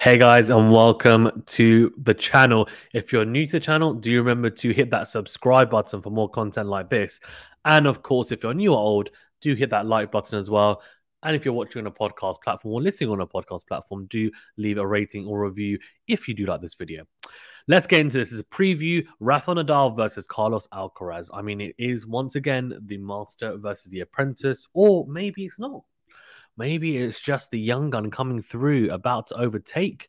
Hey guys, and welcome to the channel. If you're new to the channel, do you remember to hit that subscribe button for more content like this? And of course, if you're new or old, do hit that like button as well. And if you're watching on a podcast platform or listening on a podcast platform, do leave a rating or review if you do like this video. Let's get into this. Is a preview Rafa Nadal versus Carlos Alcaraz. I mean, it is once again the master versus the apprentice, or maybe it's not. Maybe it's just the young gun coming through, about to overtake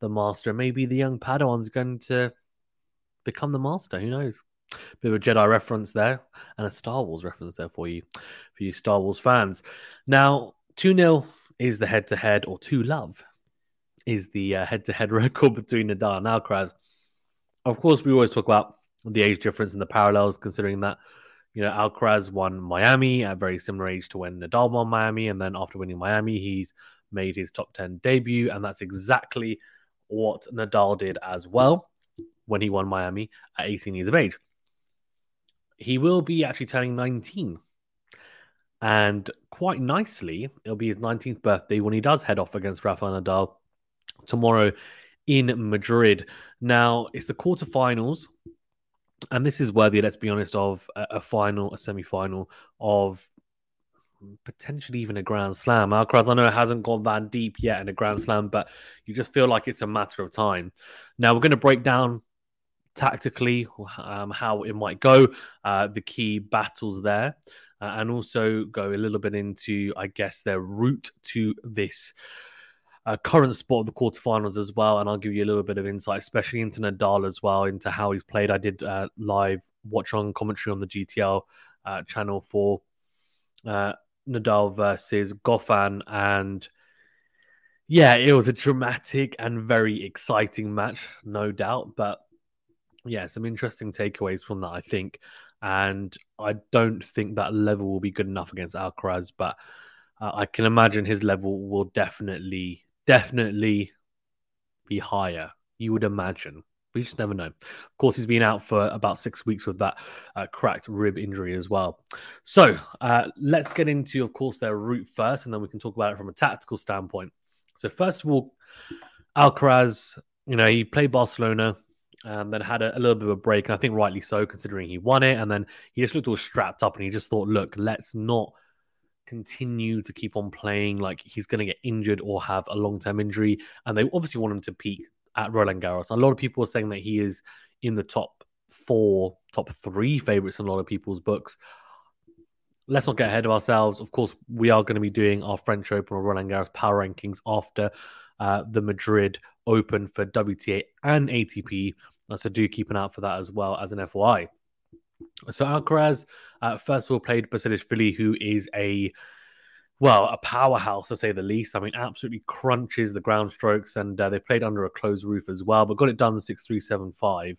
the master. Maybe the young Padawan's going to become the master. Who knows? Bit of a Jedi reference there and a Star Wars reference there for you, for you Star Wars fans. Now, 2 0 is the head to head, or 2 love is the head to head record between Nadal and Alcaraz. Of course, we always talk about the age difference and the parallels, considering that you know, Alcaraz won Miami at a very similar age to when Nadal won Miami. And then after winning Miami, he's made his top 10 debut. And that's exactly what Nadal did as well when he won Miami at 18 years of age. He will be actually turning 19. And quite nicely, it'll be his 19th birthday when he does head off against Rafael Nadal tomorrow in Madrid. Now, it's the quarterfinals and this is worthy, let's be honest, of a, a final, a semi final of potentially even a Grand Slam. Alcaraz, I know it hasn't gone that deep yet in a Grand Slam, but you just feel like it's a matter of time. Now, we're going to break down tactically um, how it might go, uh, the key battles there, uh, and also go a little bit into, I guess, their route to this uh, current spot of the quarterfinals as well, and I'll give you a little bit of insight, especially into Nadal as well, into how he's played. I did uh, live watch on commentary on the GTL uh, channel for uh, Nadal versus Goffin, and yeah, it was a dramatic and very exciting match, no doubt. But yeah, some interesting takeaways from that, I think. And I don't think that level will be good enough against Alcaraz, but uh, I can imagine his level will definitely definitely be higher. You would imagine. We just never know. Of course, he's been out for about six weeks with that uh, cracked rib injury as well. So uh, let's get into, of course, their route first, and then we can talk about it from a tactical standpoint. So first of all, Alcaraz, you know, he played Barcelona and then had a, a, little bit of a break, and I think rightly so, considering he won it. And then he just looked all strapped up, and he just thought, look, let's not continue to keep on playing like he's going to get injured or have a long term injury. And they obviously want him to peak at Roland Garros. A lot of people are saying that he is in the top four, top three favorites in a lot of people's books. Let's not get ahead of ourselves. Of course, we are going to be doing our French Open or Roland Garros power rankings after uh, the Madrid Open for WTA and ATP. So do keep an eye out for that as well as an FYI. So Alcaraz, uh, first of all, played Basilashvili, who is a well, a powerhouse to say the least. I mean, absolutely crunches the ground strokes, and uh, they played under a closed roof as well, but got it done six three seven five.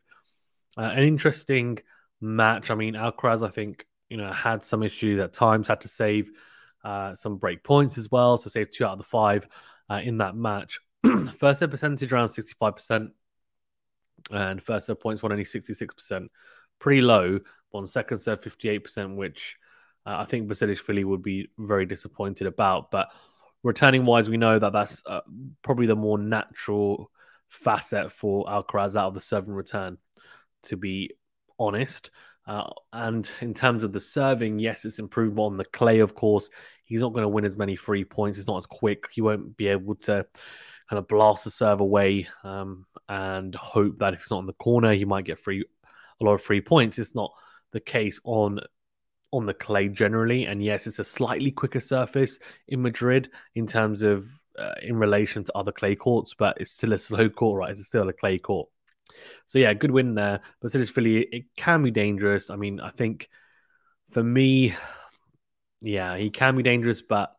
Uh, an interesting match. I mean, Alcaraz, I think you know had some issues at times, had to save uh, some break points as well, so saved two out of the five uh, in that match. first set percentage around sixty five percent, and first set points won only sixty six percent pretty low. On second serve, 58%, which uh, I think Basilashvili would be very disappointed about. But returning wise, we know that that's uh, probably the more natural facet for Alcaraz out of the serve and return, to be honest. Uh, and in terms of the serving, yes, it's improved on the clay, of course. He's not going to win as many free points. He's not as quick. He won't be able to kind of blast the serve away um, and hope that if it's not in the corner, he might get free a lot of free points. It's not the case on on the clay generally. And yes, it's a slightly quicker surface in Madrid in terms of uh, in relation to other clay courts, but it's still a slow court, right? It's still a clay court. So yeah, good win there. But Philly, it can be dangerous. I mean, I think for me, yeah, he can be dangerous, but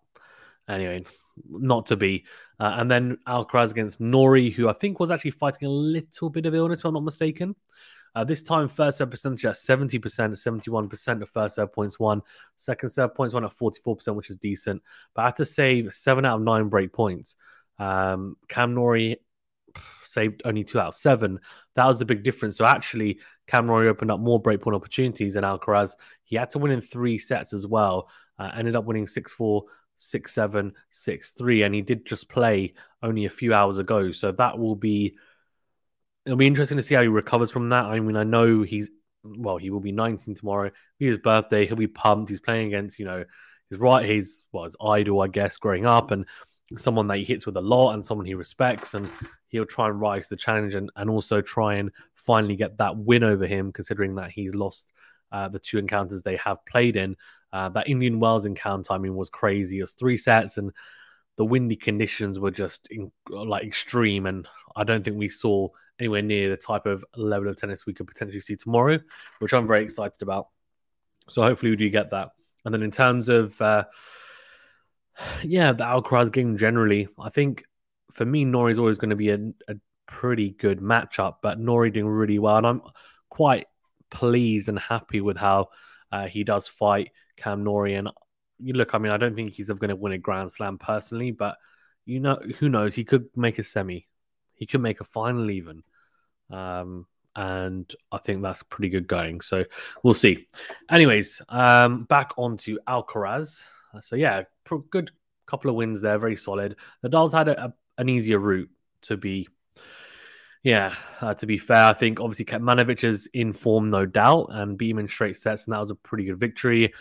anyway, not to be. Uh, and then Alcaraz against Norrie, who I think was actually fighting a little bit of illness, if I'm not mistaken. Uh, this time, first serve percentage at 70%, 71% of first serve points won. Second serve points won at 44%, which is decent. But I had to save seven out of nine break points. Um, Cam Norrie saved only two out of seven. That was the big difference. So actually, Cam Norrie opened up more breakpoint opportunities than Alcaraz. He had to win in three sets as well. Uh, ended up winning 6 4, 6 7, 6 3. And he did just play only a few hours ago. So that will be. It'll be interesting to see how he recovers from that. I mean, I know he's well, he will be 19 tomorrow. Be his birthday. He'll be pumped. He's playing against, you know, his right, his well, his idol, I guess, growing up, and someone that he hits with a lot and someone he respects, and he'll try and rise the challenge and, and also try and finally get that win over him, considering that he's lost uh, the two encounters they have played in. Uh, that Indian Wells encounter, I mean, was crazy. It was three sets, and the windy conditions were just in, like extreme. And I don't think we saw anywhere near the type of level of tennis we could potentially see tomorrow, which I'm very excited about. So hopefully we do get that. And then in terms of, uh, yeah, the Alcaraz game generally, I think for me, Norrie's always going to be a, a pretty good matchup, but Norrie doing really well. And I'm quite pleased and happy with how uh, he does fight Cam Norrie. And you look, I mean, I don't think he's ever going to win a Grand Slam personally, but you know, who knows? He could make a semi, he could make a final even. Um, and I think that's pretty good going. So we'll see. Anyways, um, back onto Alcaraz. So yeah, good couple of wins there, very solid. Nadal's had a, a, an easier route to be. Yeah, uh, to be fair, I think obviously Kecmanovic is in form, no doubt, and beat him in straight sets, and that was a pretty good victory.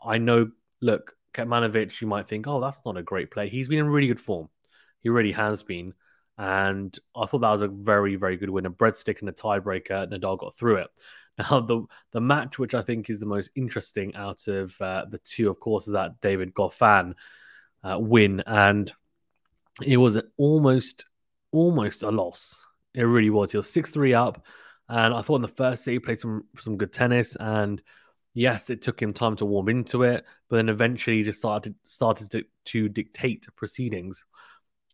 I know, look, Kecmanovic, you might think, oh, that's not a great play. He's been in really good form. He really has been. And I thought that was a very, very good win. A breadstick and a tiebreaker. Nadal got through it. Now, the the match which I think is the most interesting out of uh, the two, of course, is that David Goffin uh, win, and it was almost almost a loss. It really was. He was six three up, and I thought in the first set he played some some good tennis, and yes, it took him time to warm into it, but then eventually he just started started to, to dictate proceedings.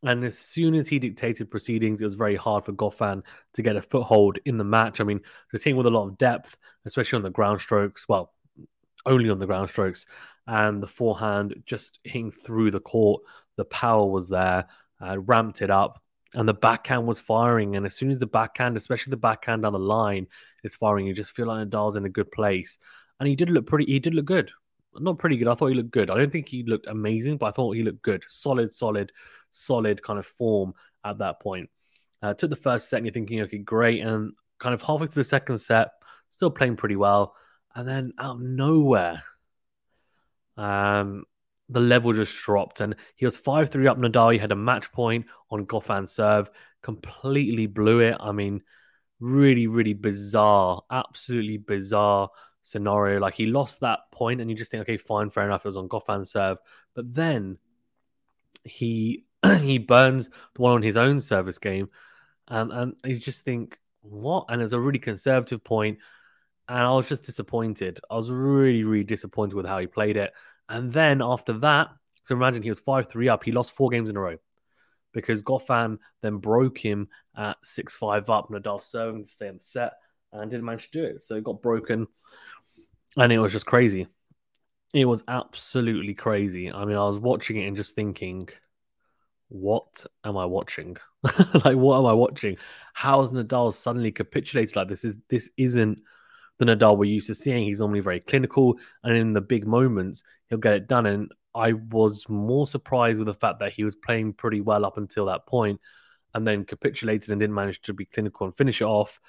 And as soon as he dictated proceedings, it was very hard for Goffin to get a foothold in the match. I mean, just hitting with a lot of depth, especially on the ground strokes. Well, only on the ground strokes. And the forehand just hitting through the court. The power was there, uh, ramped it up. And the backhand was firing. And as soon as the backhand, especially the backhand down the line, is firing, you just feel like Nadal's in a good place. And he did look pretty, he did look good. Not pretty good. I thought he looked good. I don't think he looked amazing, but I thought he looked good. Solid, solid solid kind of form at that point. Uh, took the first set and you're thinking, okay, great. And kind of halfway through the second set, still playing pretty well. And then out of nowhere, um, the level just dropped. And he was 5 3 up Nadal. He had a match point on Goffin serve, completely blew it. I mean, really, really bizarre, absolutely bizarre scenario. Like he lost that point, and you just think, okay, fine, fair enough. It was on Goffin serve. But then he he burns the one on his own service game, um, and and you just think what? And it's a really conservative point, and I was just disappointed. I was really really disappointed with how he played it. And then after that, so imagine he was five three up. He lost four games in a row because Goffin then broke him at six five up. Nadal serving to stay on the set and didn't manage to do it. So it got broken, and it was just crazy. It was absolutely crazy. I mean, I was watching it and just thinking what am I watching? like, what am I watching? How's Nadal suddenly capitulated like this? Is this isn't the Nadal we're used to seeing? He's normally very clinical, and in the big moments, he'll get it done. And I was more surprised with the fact that he was playing pretty well up until that point, and then capitulated and didn't manage to be clinical and finish it off.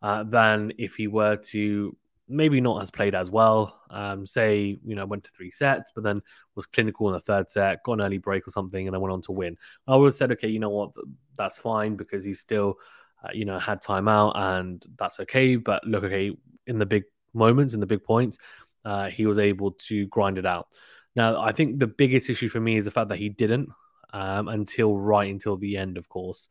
Uh, than if he were to maybe not has played as well. Um, say, you know, went to three sets, but then was clinical in the third set, got an early break or something, and then went on to win. I would have said, okay, you know what, that's fine because he's still, uh, you know, had time out and that's okay. But look, okay, in the big moments, in the big points, uh, he was able to grind it out. Now, I think the biggest issue for me is the fact that he didn't um, until right until the end, of course.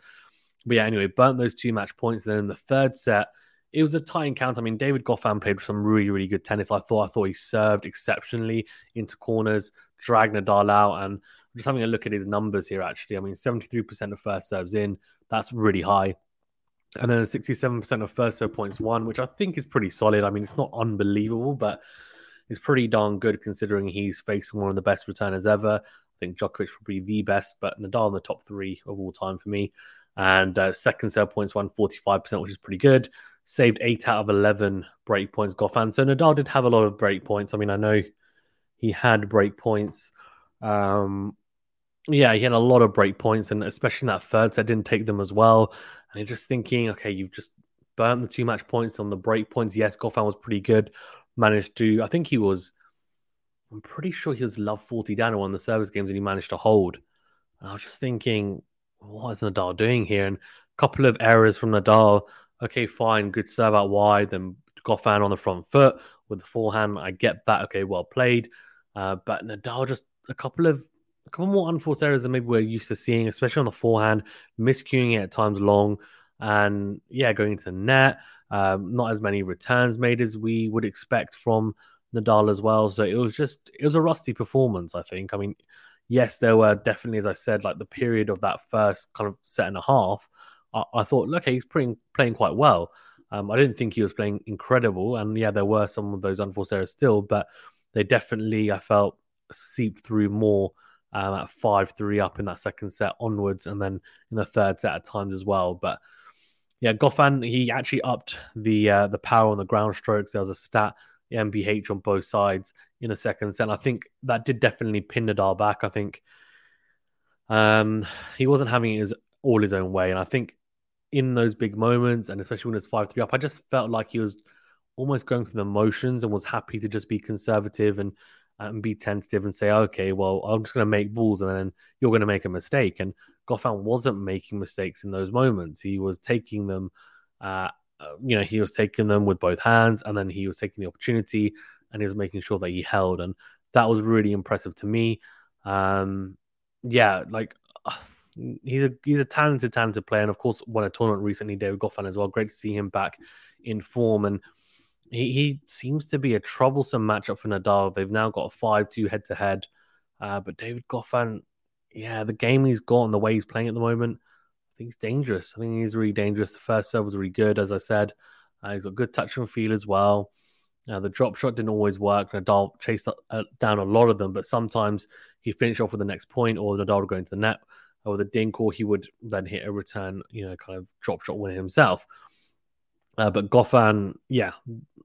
But yeah, anyway, burnt those two match points. Then in the third set, it was a tight encounter. I mean, David Goffin played some really, really good tennis. I thought I thought he served exceptionally into corners, dragged Nadal out, and just having a look at his numbers here. Actually, I mean, seventy three percent of first serves in. That's really high. And then 67% of first serve points won, which I think is pretty solid. I mean, it's not unbelievable, but it's pretty darn good considering he's facing one of the best returners ever. I think Djokovic be the best, but Nadal in the top three of all time for me. And uh, second serve points won 45%, which is pretty good saved eight out of 11 break points. So Nadal did have a lot of break points. I mean, I know he had break points Um, yeah, he had a lot of break points, and especially in that third set, didn't take them as well. And you're just thinking, okay, you've just burnt the two match points on the break points. Yes, Goffin was pretty good, managed to, I think he was, I'm pretty sure he was love 40 down on the service games, and he managed to hold. And I was just thinking, what is Nadal doing here? And a couple of errors from Nadal. Okay, fine, good serve out wide, then Goffin on the front foot with the forehand. I get that. Okay, well played. Uh, but Nadal just a couple of a couple more unforced errors than maybe we're used to seeing, especially on the forehand, miscuing it at times long, and yeah, going to net. Um, not as many returns made as we would expect from Nadal as well. So it was just it was a rusty performance. I think. I mean, yes, there were definitely, as I said, like the period of that first kind of set and a half. I, I thought, okay, he's playing playing quite well. Um, I didn't think he was playing incredible, and yeah, there were some of those unforced errors still, but they definitely I felt seeped through more um, at five three up in that second set onwards, and then in the third set at times as well. But yeah, Goffin he actually upped the uh, the power on the ground strokes. There was a stat MBH on both sides in the second set. And I think that did definitely pin Nadal back. I think um, he wasn't having his all his own way, and I think in those big moments, and especially when it's five three up, I just felt like he was almost going through the motions and was happy to just be conservative and and be tentative and say, okay, well, I'm just going to make balls, and then you're going to make a mistake. And Goffin wasn't making mistakes in those moments. He was taking them, uh, you know, he was taking them with both hands, and then he was taking the opportunity, and he was making sure that he held, and that was really impressive to me. Um, yeah, like he's a he's a talented, talented player, and of course won a tournament recently. David Goffin as well. Great to see him back in form, and he, he seems to be a troublesome matchup for Nadal. They've now got a five-two head-to-head, uh, but David Goffin, yeah, the game he's got and the way he's playing at the moment, I think he's dangerous. I think he's really dangerous. The first serve was really good, as I said. Uh, he's got good touch and feel as well. Uh, the drop shot didn't always work. Nadal chased uh, down a lot of them, but sometimes he finished off with the next point, or Nadal would go into the net with a dink, or he would then hit a return, you know, kind of drop shot winner himself. Uh, but Goffin, yeah,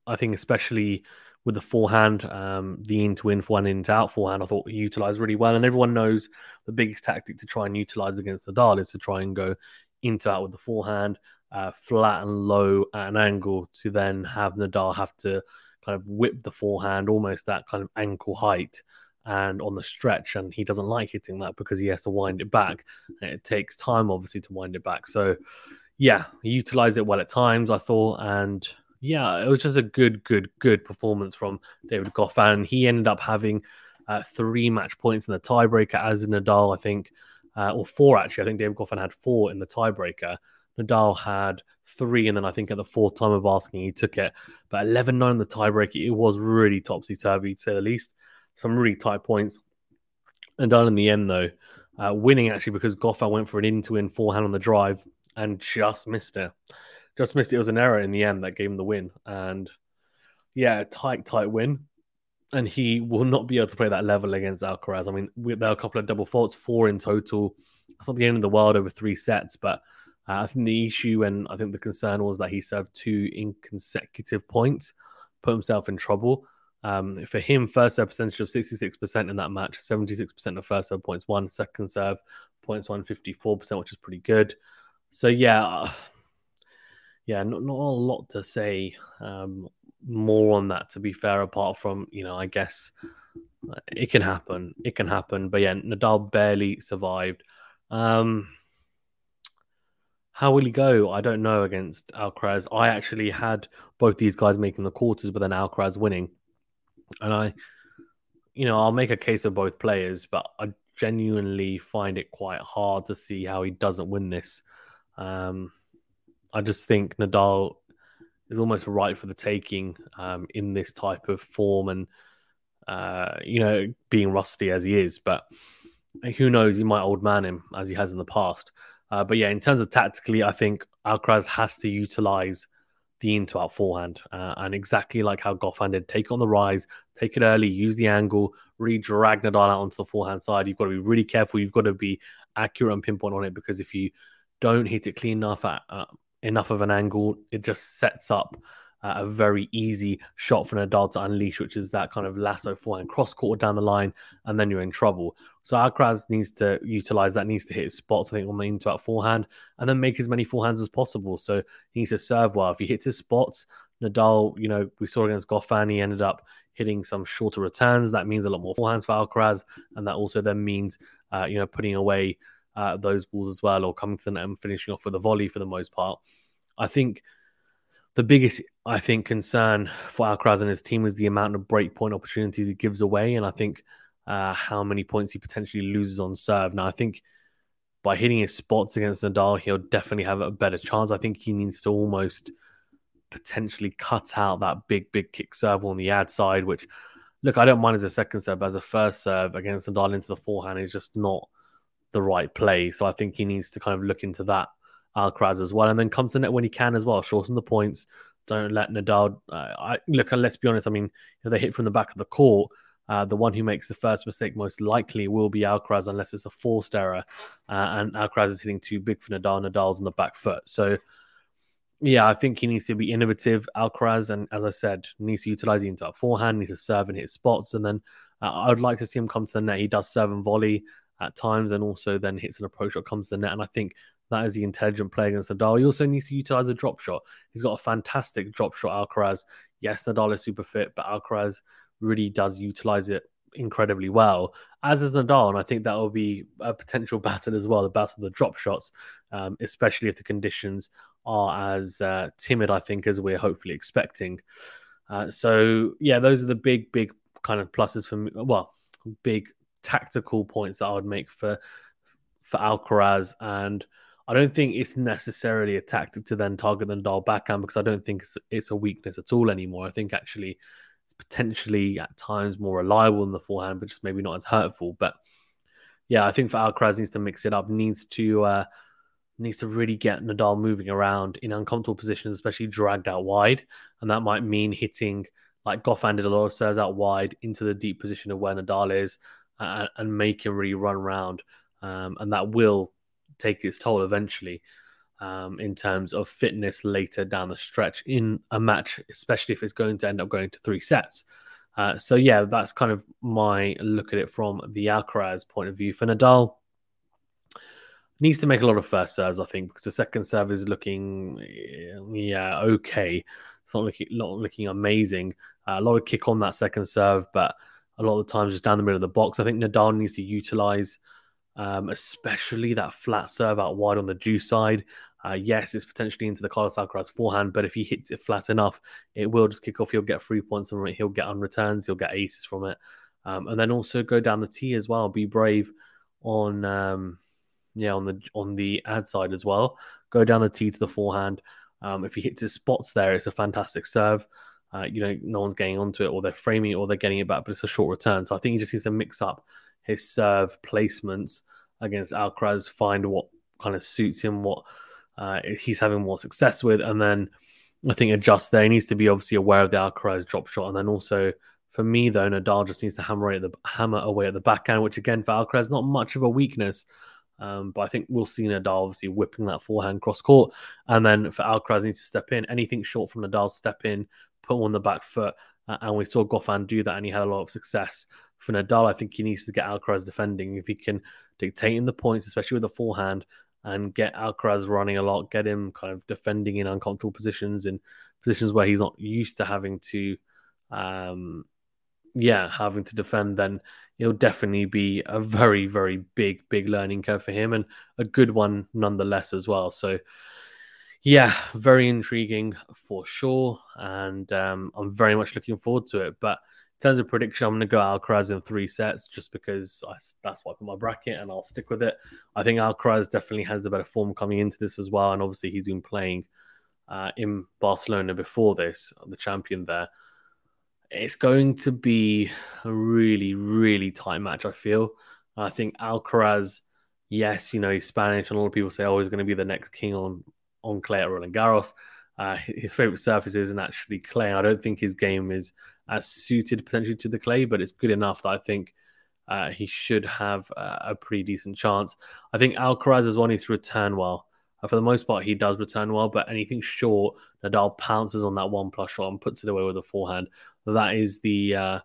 I think especially with the forehand, um, the in to in, one in to out forehand, I thought he utilized really well. And everyone knows the biggest tactic to try and utilize against Nadal is to try and go into out with the forehand, uh, flat and low at an angle to then have Nadal have to kind of whip the forehand almost that kind of ankle height and on the stretch. And he doesn't like hitting that because he has to wind it back. And it takes time, obviously, to wind it back. So, yeah, he utilized it well at times, I thought. And yeah, it was just a good, good, good performance from David Goffin. He ended up having uh, three match points in the tiebreaker, as in Nadal, I think, uh, or four actually. I think David Goffin had four in the tiebreaker. Nadal had three, and then I think at the fourth time of asking, he took it. But 11 9 in the tiebreaker, it was really topsy turvy, to say the least. Some really tight points. Nadal in the end, though, uh, winning actually because Goffin went for an in to win forehand on the drive and just missed it. Just missed it. It was an error in the end that gave him the win. And yeah, tight, tight win. And he will not be able to play that level against Alcaraz. I mean, there are a couple of double faults, four in total. It's not the end of the world over three sets, but uh, I think the issue and I think the concern was that he served two inconsecutive points, put himself in trouble. Um, for him, first serve percentage of 66% in that match, 76% of first serve points one, second serve points one, 54%, which is pretty good. So, yeah, uh, yeah, not, not a lot to say um, more on that, to be fair, apart from, you know, I guess it can happen. It can happen. But yeah, Nadal barely survived. Um, how will he go? I don't know against Alcaraz. I actually had both these guys making the quarters, but then Alcaraz winning. And I, you know, I'll make a case of both players, but I genuinely find it quite hard to see how he doesn't win this. Um, I just think Nadal is almost right for the taking um, in this type of form and, uh, you know, being rusty as he is. But who knows? He might old man him as he has in the past. Uh, but yeah, in terms of tactically, I think Alcaraz has to utilize the into out forehand uh, and exactly like how Goffin did, take on the rise, take it early, use the angle, really drag Nadal out onto the forehand side. You've got to be really careful. You've got to be accurate and pinpoint on it because if you don't hit it clean enough at uh, enough of an angle, it just sets up uh, a very easy shot for Nadal to unleash, which is that kind of lasso forehand cross court down the line, and then you're in trouble. So Alcaraz needs to utilize that, needs to hit spots, I think, on the into out forehand, and then make as many forehands as possible. So he needs to serve well. If he hits his spots, Nadal, you know, we saw against Goffin, he ended up hitting some shorter returns. That means a lot more forehands for Alcaraz, and that also then means, uh, you know, putting away uh, those balls as well, or coming to the net and finishing off with a volley for the most part. I think the biggest, I think, concern for Alcaraz and his team is the amount of breakpoint opportunities he gives away, and I think uh, how many points he potentially loses on serve. Now, I think by hitting his spots against Nadal, he'll definitely have a better chance. I think he needs to almost potentially cut out that big, big kick serve on the ad side, which, look, I don't mind as a second serve, but as a first serve against Nadal into the forehand is just not the right play. So I think he needs to kind of look into that Alcaraz as well, and then comes to net when he can as well, shorten the points. Don't let Nadal. Uh, I look, let's be honest. I mean, if they hit from the back of the court, uh, the one who makes the first mistake most likely will be Alcaraz, unless it's a forced error. Uh, and Alcaraz is hitting too big for Nadal. Nadal's on the back foot. So, yeah, I think he needs to be innovative, Alcaraz. And as I said, needs to utilize the entire forehand, needs to serve and hit spots. And then uh, I would like to see him come to the net. He does serve and volley at times and also then hits an approach shot, comes to the net. And I think that is the intelligent play against Nadal. He also needs to utilize a drop shot. He's got a fantastic drop shot, Alcaraz. Yes, Nadal is super fit, but Alcaraz really does utilize it incredibly well, as is Nadal. And I think that will be a potential battle as well, the battle of the drop shots, um, especially if the conditions are as uh, timid, I think, as we're hopefully expecting. Uh, so, yeah, those are the big, big kind of pluses for me. Well, big tactical points that I would make for for Alcaraz and I don't think it's necessarily a tactic to then target Nadal backhand because I don't think it's, it's, a weakness at all anymore. I think actually potentially at times more reliable than the forehand, but just maybe not as hurtful. But yeah, I think for Alcaraz needs to mix it up, needs to uh, needs to really get Nadal moving around in uncomfortable positions, especially dragged out wide, and that might mean hitting like Goffin did a lot of serves out wide into the deep position of where Nadal is, uh, and make him really run around, um, and that will take its toll eventually um, in terms of fitness later down the stretch in a match, especially if it's going to end up going to three sets. Uh, so yeah, that's kind of my look at it from the Alcaraz point of view. For Nadal, needs to make a lot of first serves, I think, because the second serve is looking, yeah, okay. It's not looking, not looking amazing. Uh, a lot of kick on that second serve, but a lot of the times just down the middle of the box. I think Nadal needs to utilize um, especially that flat serve out wide on the deuce side. Uh, yes, it's potentially into the Carlos Alcaraz forehand, but if he hits it flat enough, it will just kick off. He'll get three points from it. He'll get on returns. He'll get aces from it, um, and then also go down the tee as well. Be brave on, um, yeah, on the on the ad side as well. Go down the tee to the forehand. Um, if he hits his spots there, it's a fantastic serve. Uh, you know, no one's getting onto it, or they're framing it, or they're getting it back, but it's a short return. So I think he just needs to mix up his serve placements against Alcaraz, find what kind of suits him, what uh, he's having more success with, and then I think adjust there. He needs to be obviously aware of the Alcaraz drop shot, and then also for me though, Nadal just needs to hammer away at the hammer away at the backhand, which again for Alcaraz not much of a weakness. Um, but I think we'll see Nadal obviously whipping that forehand cross court, and then for Alcaraz needs to step in. Anything short from Nadal, step in, put on the back foot, and we saw Goffin do that, and he had a lot of success. For Nadal, I think he needs to get Alcaraz defending. If he can dictating the points, especially with the forehand, and get Alcaraz running a lot, get him kind of defending in uncomfortable positions, in positions where he's not used to having to, um, yeah, having to defend, then it'll definitely be a very, very big, big learning curve for him and a good one nonetheless as well. So, yeah, very intriguing for sure. And um, I'm very much looking forward to it. But terms of prediction, I'm going to go Alcaraz in three sets just because I, that's what I put my bracket and I'll stick with it. I think Alcaraz definitely has the better form coming into this as well. And obviously, he's been playing uh, in Barcelona before this, the champion there. It's going to be a really, really tight match, I feel. I think Alcaraz, yes, you know, he's Spanish, and a lot of people say, oh, he's going to be the next king on, on clay at Roland Garros. Uh, his favorite surface isn't actually clay. I don't think his game is as suited potentially to the clay, but it's good enough that I think uh, he should have uh, a pretty decent chance. I think Alcaraz is one to return well. Uh, for the most part, he does return well, but anything short, Nadal pounces on that one plus shot and puts it away with a forehand. That is the uh,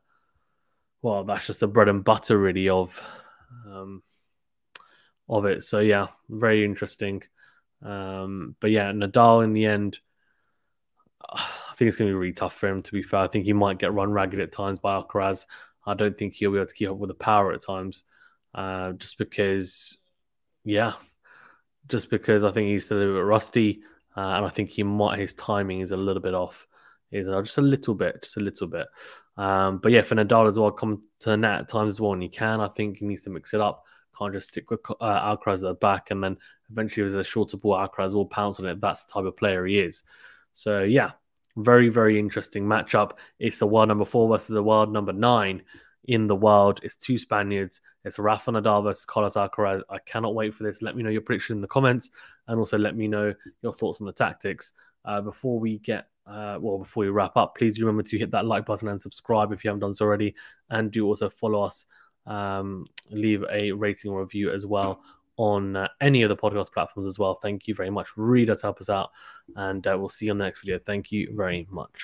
well, that's just the bread and butter really of um, of it. So yeah, very interesting. Um, but yeah, Nadal in the end, I think it's going to be really tough for him. To be fair, I think he might get run ragged at times by Alcaraz. I don't think he'll be able to keep up with the power at times, uh, just because, yeah, just because I think he's still a little bit rusty, uh, and I think he might his timing is a little bit off, is uh, just a little bit, just a little bit. Um, but yeah, for Nadal as well, come to the net at times as well, and he can. I think he needs to mix it up. Can't just stick with uh, Alcaraz at the back, and then eventually, with a shorter ball, Alcaraz will pounce on it. That's the type of player he is. So yeah, very very interesting matchup. It's the world number four versus the world number nine in the world. It's two Spaniards. It's Rafa Nadal versus Carlos Alcaraz. I cannot wait for this. Let me know your prediction in the comments, and also let me know your thoughts on the tactics. Uh, before we get uh, well, before we wrap up, please remember to hit that like button and subscribe if you haven't done so already, and do also follow us. Um, leave a rating or review as well on uh, any of the podcast platforms as well. Thank you very much. Really does help us out, and uh, we'll see you on the next video. Thank you very much.